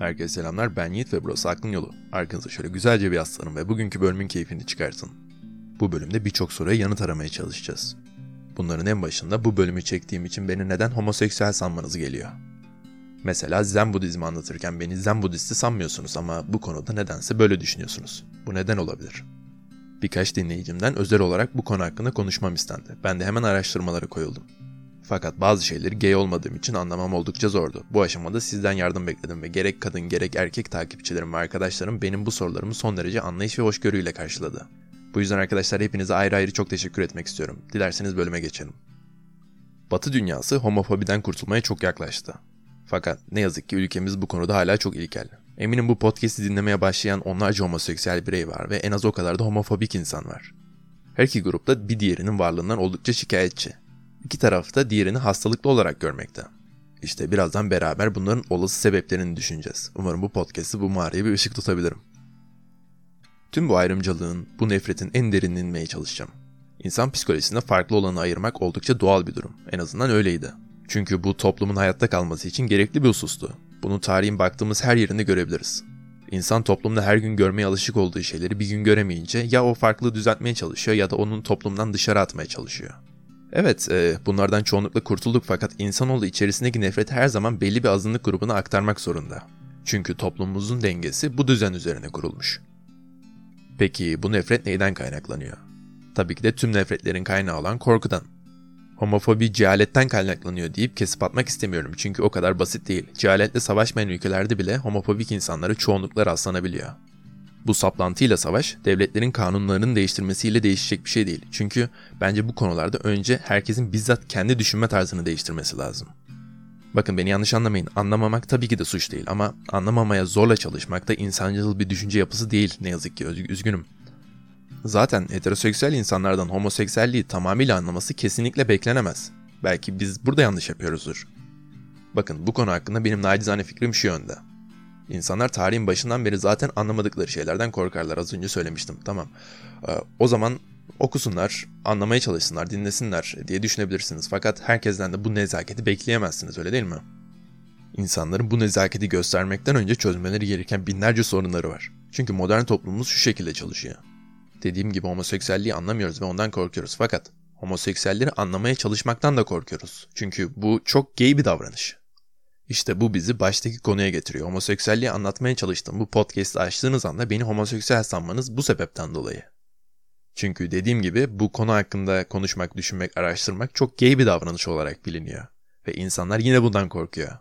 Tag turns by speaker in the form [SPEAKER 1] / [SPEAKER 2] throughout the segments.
[SPEAKER 1] Herkese selamlar ben Yiğit ve burası Aklın Yolu. Arkanıza şöyle güzelce bir yaslanın ve bugünkü bölümün keyfini çıkartın. Bu bölümde birçok soruya yanıt aramaya çalışacağız. Bunların en başında bu bölümü çektiğim için beni neden homoseksüel sanmanız geliyor. Mesela Zen Budizmi anlatırken beni Zen Budisti sanmıyorsunuz ama bu konuda nedense böyle düşünüyorsunuz. Bu neden olabilir? Birkaç dinleyicimden özel olarak bu konu hakkında konuşmam istendi. Ben de hemen araştırmalara koyuldum. Fakat bazı şeyleri gay olmadığım için anlamam oldukça zordu. Bu aşamada sizden yardım bekledim ve gerek kadın gerek erkek takipçilerim ve arkadaşlarım benim bu sorularımı son derece anlayış ve hoşgörüyle karşıladı. Bu yüzden arkadaşlar hepinize ayrı ayrı çok teşekkür etmek istiyorum. Dilerseniz bölüme geçelim. Batı dünyası homofobiden kurtulmaya çok yaklaştı. Fakat ne yazık ki ülkemiz bu konuda hala çok ilkel. Eminim bu podcast'i dinlemeye başlayan onlarca homoseksüel birey var ve en az o kadar da homofobik insan var. Her iki grupta bir diğerinin varlığından oldukça şikayetçi. İki taraf da diğerini hastalıklı olarak görmekte. İşte birazdan beraber bunların olası sebeplerini düşüneceğiz. Umarım bu podcast'ı bu mağaraya bir ışık tutabilirim. Tüm bu ayrımcılığın, bu nefretin en derinine inmeye çalışacağım. İnsan psikolojisinde farklı olanı ayırmak oldukça doğal bir durum. En azından öyleydi. Çünkü bu toplumun hayatta kalması için gerekli bir husustu. Bunu tarihin baktığımız her yerinde görebiliriz. İnsan toplumda her gün görmeye alışık olduğu şeyleri bir gün göremeyince ya o farklılığı düzeltmeye çalışıyor ya da onun toplumdan dışarı atmaya çalışıyor. Evet, e, bunlardan çoğunlukla kurtulduk fakat insanoğlu içerisindeki nefret her zaman belli bir azınlık grubuna aktarmak zorunda. Çünkü toplumumuzun dengesi bu düzen üzerine kurulmuş. Peki bu nefret neyden kaynaklanıyor? Tabii ki de tüm nefretlerin kaynağı olan korkudan. Homofobi cehaletten kaynaklanıyor deyip kesip atmak istemiyorum çünkü o kadar basit değil. Cehaletle savaşmayan ülkelerde bile homofobik insanları çoğunlukla rastlanabiliyor. Bu saplantıyla savaş, devletlerin kanunlarının değiştirmesiyle değişecek bir şey değil. Çünkü bence bu konularda önce herkesin bizzat kendi düşünme tarzını değiştirmesi lazım. Bakın beni yanlış anlamayın. Anlamamak tabii ki de suç değil ama anlamamaya zorla çalışmak da insancıl bir düşünce yapısı değil ne yazık ki üzgünüm. Zaten heteroseksüel insanlardan homoseksüelliği tamamıyla anlaması kesinlikle beklenemez. Belki biz burada yanlış yapıyoruzdur. Bakın bu konu hakkında benim nacizane fikrim şu yönde. İnsanlar tarihin başından beri zaten anlamadıkları şeylerden korkarlar. Az önce söylemiştim. Tamam. Ee, o zaman okusunlar, anlamaya çalışsınlar, dinlesinler diye düşünebilirsiniz. Fakat herkesten de bu nezaketi bekleyemezsiniz öyle değil mi? İnsanların bu nezaketi göstermekten önce çözmeleri gereken binlerce sorunları var. Çünkü modern toplumumuz şu şekilde çalışıyor. Dediğim gibi homoseksüelliği anlamıyoruz ve ondan korkuyoruz. Fakat homoseksüelleri anlamaya çalışmaktan da korkuyoruz. Çünkü bu çok gay bir davranış. İşte bu bizi baştaki konuya getiriyor. Homoseksüelliği anlatmaya çalıştığım bu podcast'ı açtığınız anda beni homoseksüel sanmanız bu sebepten dolayı. Çünkü dediğim gibi bu konu hakkında konuşmak, düşünmek, araştırmak çok gay bir davranış olarak biliniyor. Ve insanlar yine bundan korkuyor.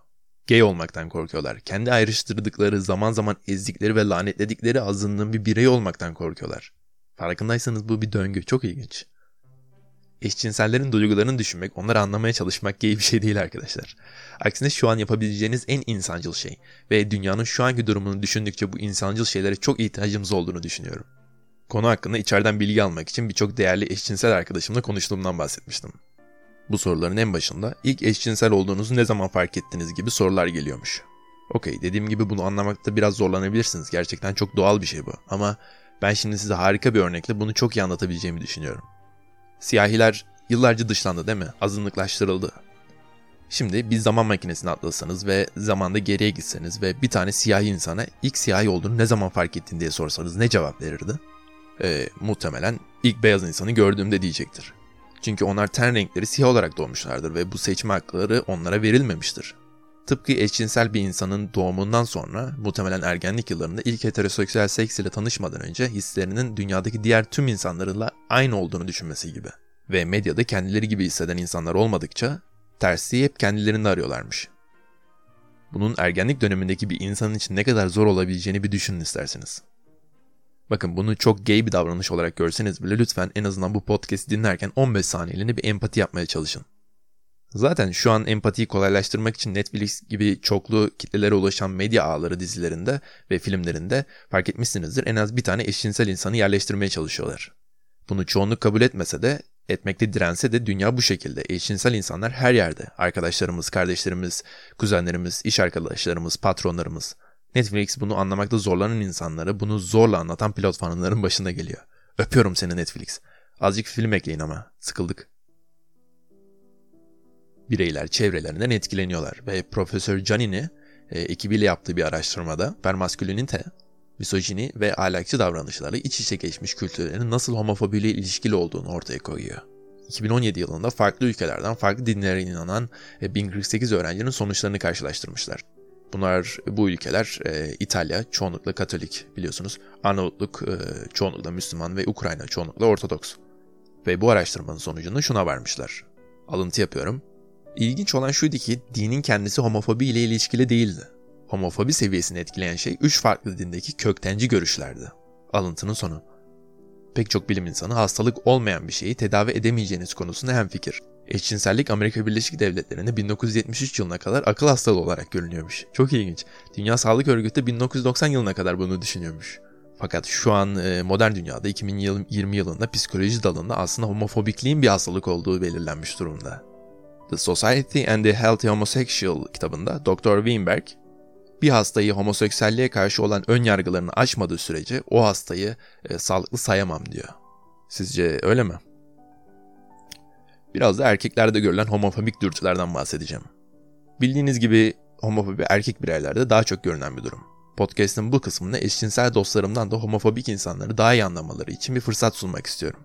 [SPEAKER 1] Gay olmaktan korkuyorlar. Kendi ayrıştırdıkları, zaman zaman ezdikleri ve lanetledikleri azınlığın bir birey olmaktan korkuyorlar. Farkındaysanız bu bir döngü. Çok ilginç. Eşcinsellerin duygularını düşünmek, onları anlamaya çalışmak gay bir şey değil arkadaşlar. Aksine şu an yapabileceğiniz en insancıl şey ve dünyanın şu anki durumunu düşündükçe bu insancıl şeylere çok ihtiyacımız olduğunu düşünüyorum. Konu hakkında içeriden bilgi almak için birçok değerli eşcinsel arkadaşımla konuştuğumdan bahsetmiştim. Bu soruların en başında ilk eşcinsel olduğunuzu ne zaman fark ettiniz gibi sorular geliyormuş. Okey dediğim gibi bunu anlamakta biraz zorlanabilirsiniz. Gerçekten çok doğal bir şey bu. Ama ben şimdi size harika bir örnekle bunu çok iyi anlatabileceğimi düşünüyorum. Siyahiler yıllarca dışlandı değil mi? Azınlıklaştırıldı. Şimdi bir zaman makinesine atlasanız ve zamanda geriye gitseniz ve bir tane siyahi insana ilk siyahi olduğunu ne zaman fark ettin diye sorsanız ne cevap verirdi? Ee, muhtemelen ilk beyaz insanı gördüğümde diyecektir. Çünkü onlar ten renkleri siyah olarak doğmuşlardır ve bu seçme hakları onlara verilmemiştir. Tıpkı eşcinsel bir insanın doğumundan sonra muhtemelen ergenlik yıllarında ilk heteroseksüel seks ile tanışmadan önce hislerinin dünyadaki diğer tüm insanlarla aynı olduğunu düşünmesi gibi. Ve medyada kendileri gibi hisseden insanlar olmadıkça tersliği hep kendilerinde arıyorlarmış. Bunun ergenlik dönemindeki bir insanın için ne kadar zor olabileceğini bir düşünün isterseniz. Bakın bunu çok gay bir davranış olarak görseniz bile lütfen en azından bu podcast'i dinlerken 15 saniyeliğine bir empati yapmaya çalışın. Zaten şu an empatiyi kolaylaştırmak için Netflix gibi çoklu kitlelere ulaşan medya ağları dizilerinde ve filmlerinde fark etmişsinizdir en az bir tane eşcinsel insanı yerleştirmeye çalışıyorlar. Bunu çoğunluk kabul etmese de etmekte dirense de dünya bu şekilde. Eşcinsel insanlar her yerde. Arkadaşlarımız, kardeşlerimiz, kuzenlerimiz, iş arkadaşlarımız, patronlarımız. Netflix bunu anlamakta zorlanan insanları bunu zorla anlatan pilot fanların başında geliyor. Öpüyorum seni Netflix. Azıcık film ekleyin ama. Sıkıldık bireyler çevrelerinden etkileniyorlar ve Profesör Canini e, ekibiyle yaptığı bir araştırmada permaskülinite, misojini ve ahlakçı davranışlarla iç içe geçmiş kültürlerin nasıl homofobiyle ilişkili olduğunu ortaya koyuyor. 2017 yılında farklı ülkelerden farklı dinlere inanan 1048 öğrencinin sonuçlarını karşılaştırmışlar. Bunlar bu ülkeler e, İtalya çoğunlukla Katolik biliyorsunuz. Arnavutluk e, çoğunlukla Müslüman ve Ukrayna çoğunlukla Ortodoks. Ve bu araştırmanın sonucunda şuna varmışlar. Alıntı yapıyorum. İlginç olan şuydu ki dinin kendisi homofobi ile ilişkili değildi. Homofobi seviyesini etkileyen şey üç farklı dindeki köktenci görüşlerdi. Alıntının sonu. Pek çok bilim insanı hastalık olmayan bir şeyi tedavi edemeyeceğiniz konusunda hemfikir. Eşcinsellik Amerika Birleşik Devletleri'nde 1973 yılına kadar akıl hastalığı olarak görünüyormuş. Çok ilginç. Dünya Sağlık Örgütü 1990 yılına kadar bunu düşünüyormuş. Fakat şu an e, modern dünyada 2020 yılında psikoloji dalında aslında homofobikliğin bir hastalık olduğu belirlenmiş durumda. The Society and the Healthy Homosexual kitabında Dr. Weinberg, bir hastayı homoseksüelliğe karşı olan ön yargılarını aşmadığı sürece o hastayı e, sağlıklı sayamam diyor. Sizce öyle mi? Biraz da erkeklerde görülen homofobik dürtülerden bahsedeceğim. Bildiğiniz gibi homofobi erkek bireylerde daha çok görünen bir durum. Podcast'ın bu kısmında eşcinsel dostlarımdan da homofobik insanları daha iyi anlamaları için bir fırsat sunmak istiyorum.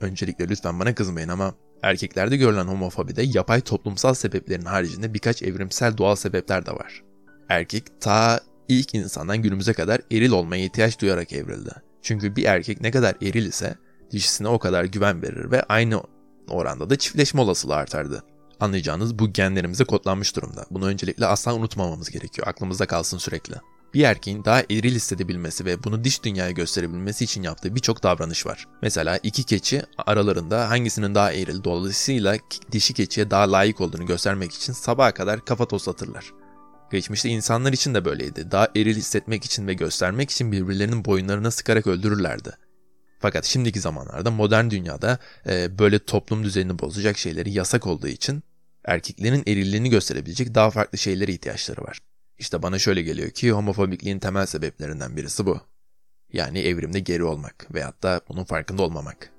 [SPEAKER 1] Öncelikle lütfen bana kızmayın ama erkeklerde görülen homofobide yapay toplumsal sebeplerin haricinde birkaç evrimsel doğal sebepler de var. Erkek ta ilk insandan günümüze kadar eril olmaya ihtiyaç duyarak evrildi. Çünkü bir erkek ne kadar eril ise dişisine o kadar güven verir ve aynı oranda da çiftleşme olasılığı artardı. Anlayacağınız bu genlerimize kodlanmış durumda. Bunu öncelikle asla unutmamamız gerekiyor. Aklımızda kalsın sürekli. Bir erkeğin daha eril hissedebilmesi ve bunu diş dünyaya gösterebilmesi için yaptığı birçok davranış var. Mesela iki keçi aralarında hangisinin daha eril dolayısıyla dişi keçiye daha layık olduğunu göstermek için sabaha kadar kafa toslatırlar. Geçmişte insanlar için de böyleydi. Daha eril hissetmek için ve göstermek için birbirlerinin boyunlarına sıkarak öldürürlerdi. Fakat şimdiki zamanlarda modern dünyada e, böyle toplum düzenini bozacak şeyleri yasak olduğu için erkeklerin erilliğini gösterebilecek daha farklı şeylere ihtiyaçları var. İşte bana şöyle geliyor ki homofobikliğin temel sebeplerinden birisi bu. Yani evrimde geri olmak veyahut da bunun farkında olmamak.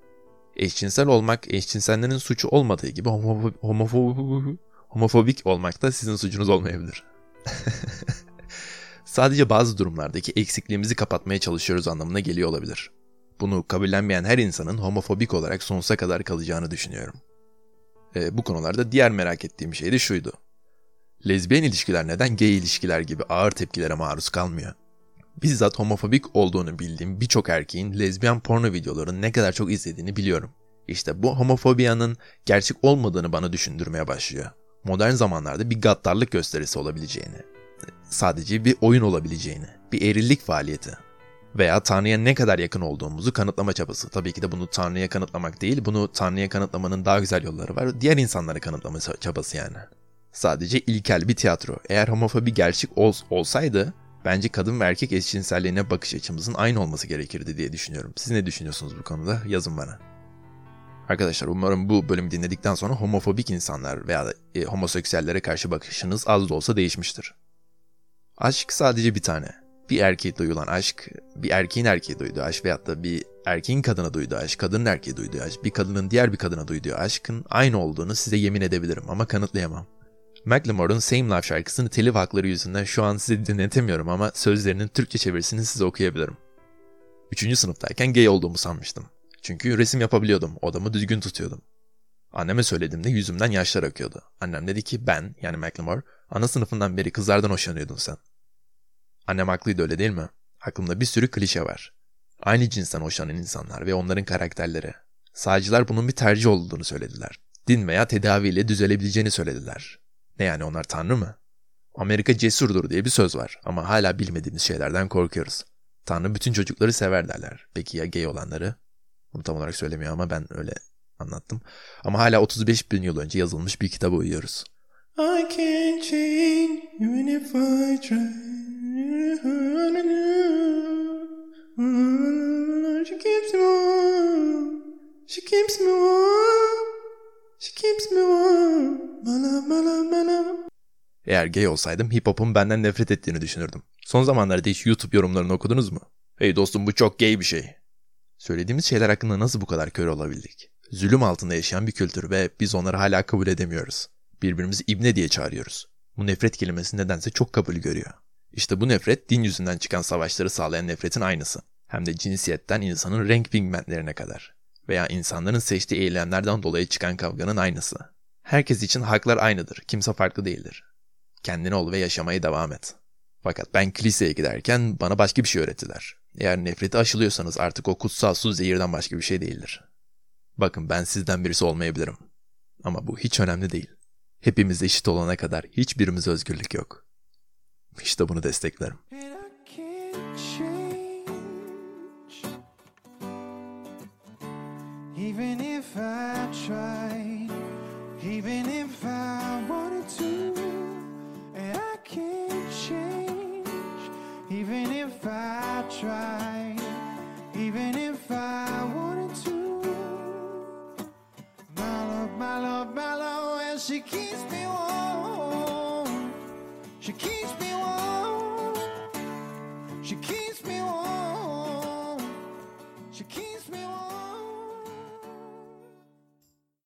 [SPEAKER 1] Eşcinsel olmak eşcinsellerin suçu olmadığı gibi homofob homofob homofobik olmak da sizin suçunuz olmayabilir. Sadece bazı durumlardaki eksikliğimizi kapatmaya çalışıyoruz anlamına geliyor olabilir. Bunu kabullenmeyen her insanın homofobik olarak sonsuza kadar kalacağını düşünüyorum. E, bu konularda diğer merak ettiğim şey de şuydu. Lezbiyen ilişkiler neden gay ilişkiler gibi ağır tepkilere maruz kalmıyor? Bizzat homofobik olduğunu bildiğim birçok erkeğin lezbiyen porno videolarını ne kadar çok izlediğini biliyorum. İşte bu homofobiyanın gerçek olmadığını bana düşündürmeye başlıyor. Modern zamanlarda bir gaddarlık gösterisi olabileceğini, sadece bir oyun olabileceğini, bir erillik faaliyeti veya Tanrı'ya ne kadar yakın olduğumuzu kanıtlama çabası. Tabii ki de bunu Tanrı'ya kanıtlamak değil, bunu Tanrı'ya kanıtlamanın daha güzel yolları var. Diğer insanlara kanıtlama çabası yani. Sadece ilkel bir tiyatro. Eğer homofobi gerçek ol, olsaydı bence kadın ve erkek eşcinselliğine bakış açımızın aynı olması gerekirdi diye düşünüyorum. Siz ne düşünüyorsunuz bu konuda? Yazın bana. Arkadaşlar umarım bu bölümü dinledikten sonra homofobik insanlar veya e, homoseksüellere karşı bakışınız az da olsa değişmiştir. Aşk sadece bir tane. Bir erkeğe duyulan aşk, bir erkeğin erkeğe duyduğu aşk veyahut da bir erkeğin kadına duyduğu aşk, kadının erkeğe duyduğu aşk, bir kadının diğer bir kadına duyduğu aşkın aynı olduğunu size yemin edebilirim ama kanıtlayamam. Macklemore'un Same Love şarkısını telif hakları yüzünden şu an size dinletemiyorum ama sözlerinin Türkçe çevirisini size okuyabilirim. Üçüncü sınıftayken gay olduğumu sanmıştım. Çünkü resim yapabiliyordum, odamı düzgün tutuyordum. Anneme söylediğimde yüzümden yaşlar akıyordu. Annem dedi ki ben, yani Macklemore, ana sınıfından beri kızlardan hoşlanıyordun sen. Annem haklıydı öyle değil mi? Aklımda bir sürü klişe var. Aynı cinsten hoşlanan insanlar ve onların karakterleri. Sağcılar bunun bir tercih olduğunu söylediler. Din veya tedaviyle düzelebileceğini söylediler. Ne yani onlar tanrı mı? Amerika cesurdur diye bir söz var ama hala bilmediğimiz şeylerden korkuyoruz. Tanrı bütün çocukları sever derler. Peki ya gay olanları? Bunu tam olarak söylemiyor ama ben öyle anlattım. Ama hala 35 bin yıl önce yazılmış bir kitaba uyuyoruz. I can't change even if I try. She keeps me warm. She keeps me warm. She keeps me warm. Mala mala mala. Eğer gay olsaydım hip hop'un benden nefret ettiğini düşünürdüm. Son zamanlarda hiç YouTube yorumlarını okudunuz mu? Hey dostum bu çok gay bir şey. Söylediğimiz şeyler hakkında nasıl bu kadar kör olabildik? Zulüm altında yaşayan bir kültür ve biz onları hala kabul edemiyoruz. Birbirimizi ibne diye çağırıyoruz. Bu nefret kelimesi nedense çok kabul görüyor. İşte bu nefret din yüzünden çıkan savaşları sağlayan nefretin aynısı. Hem de cinsiyetten insanın renk pigmentlerine kadar. Veya insanların seçtiği eylemlerden dolayı çıkan kavganın aynısı. Herkes için haklar aynıdır, kimse farklı değildir. Kendin ol ve yaşamaya devam et. Fakat ben kiliseye giderken bana başka bir şey öğrettiler. Eğer nefreti aşılıyorsanız artık o kutsal su zehirden başka bir şey değildir. Bakın ben sizden birisi olmayabilirim. Ama bu hiç önemli değil. Hepimiz eşit olana kadar hiçbirimize özgürlük yok. İşte bunu desteklerim. Even if I tried, even if I wanted to, and I can't change, even if I tried,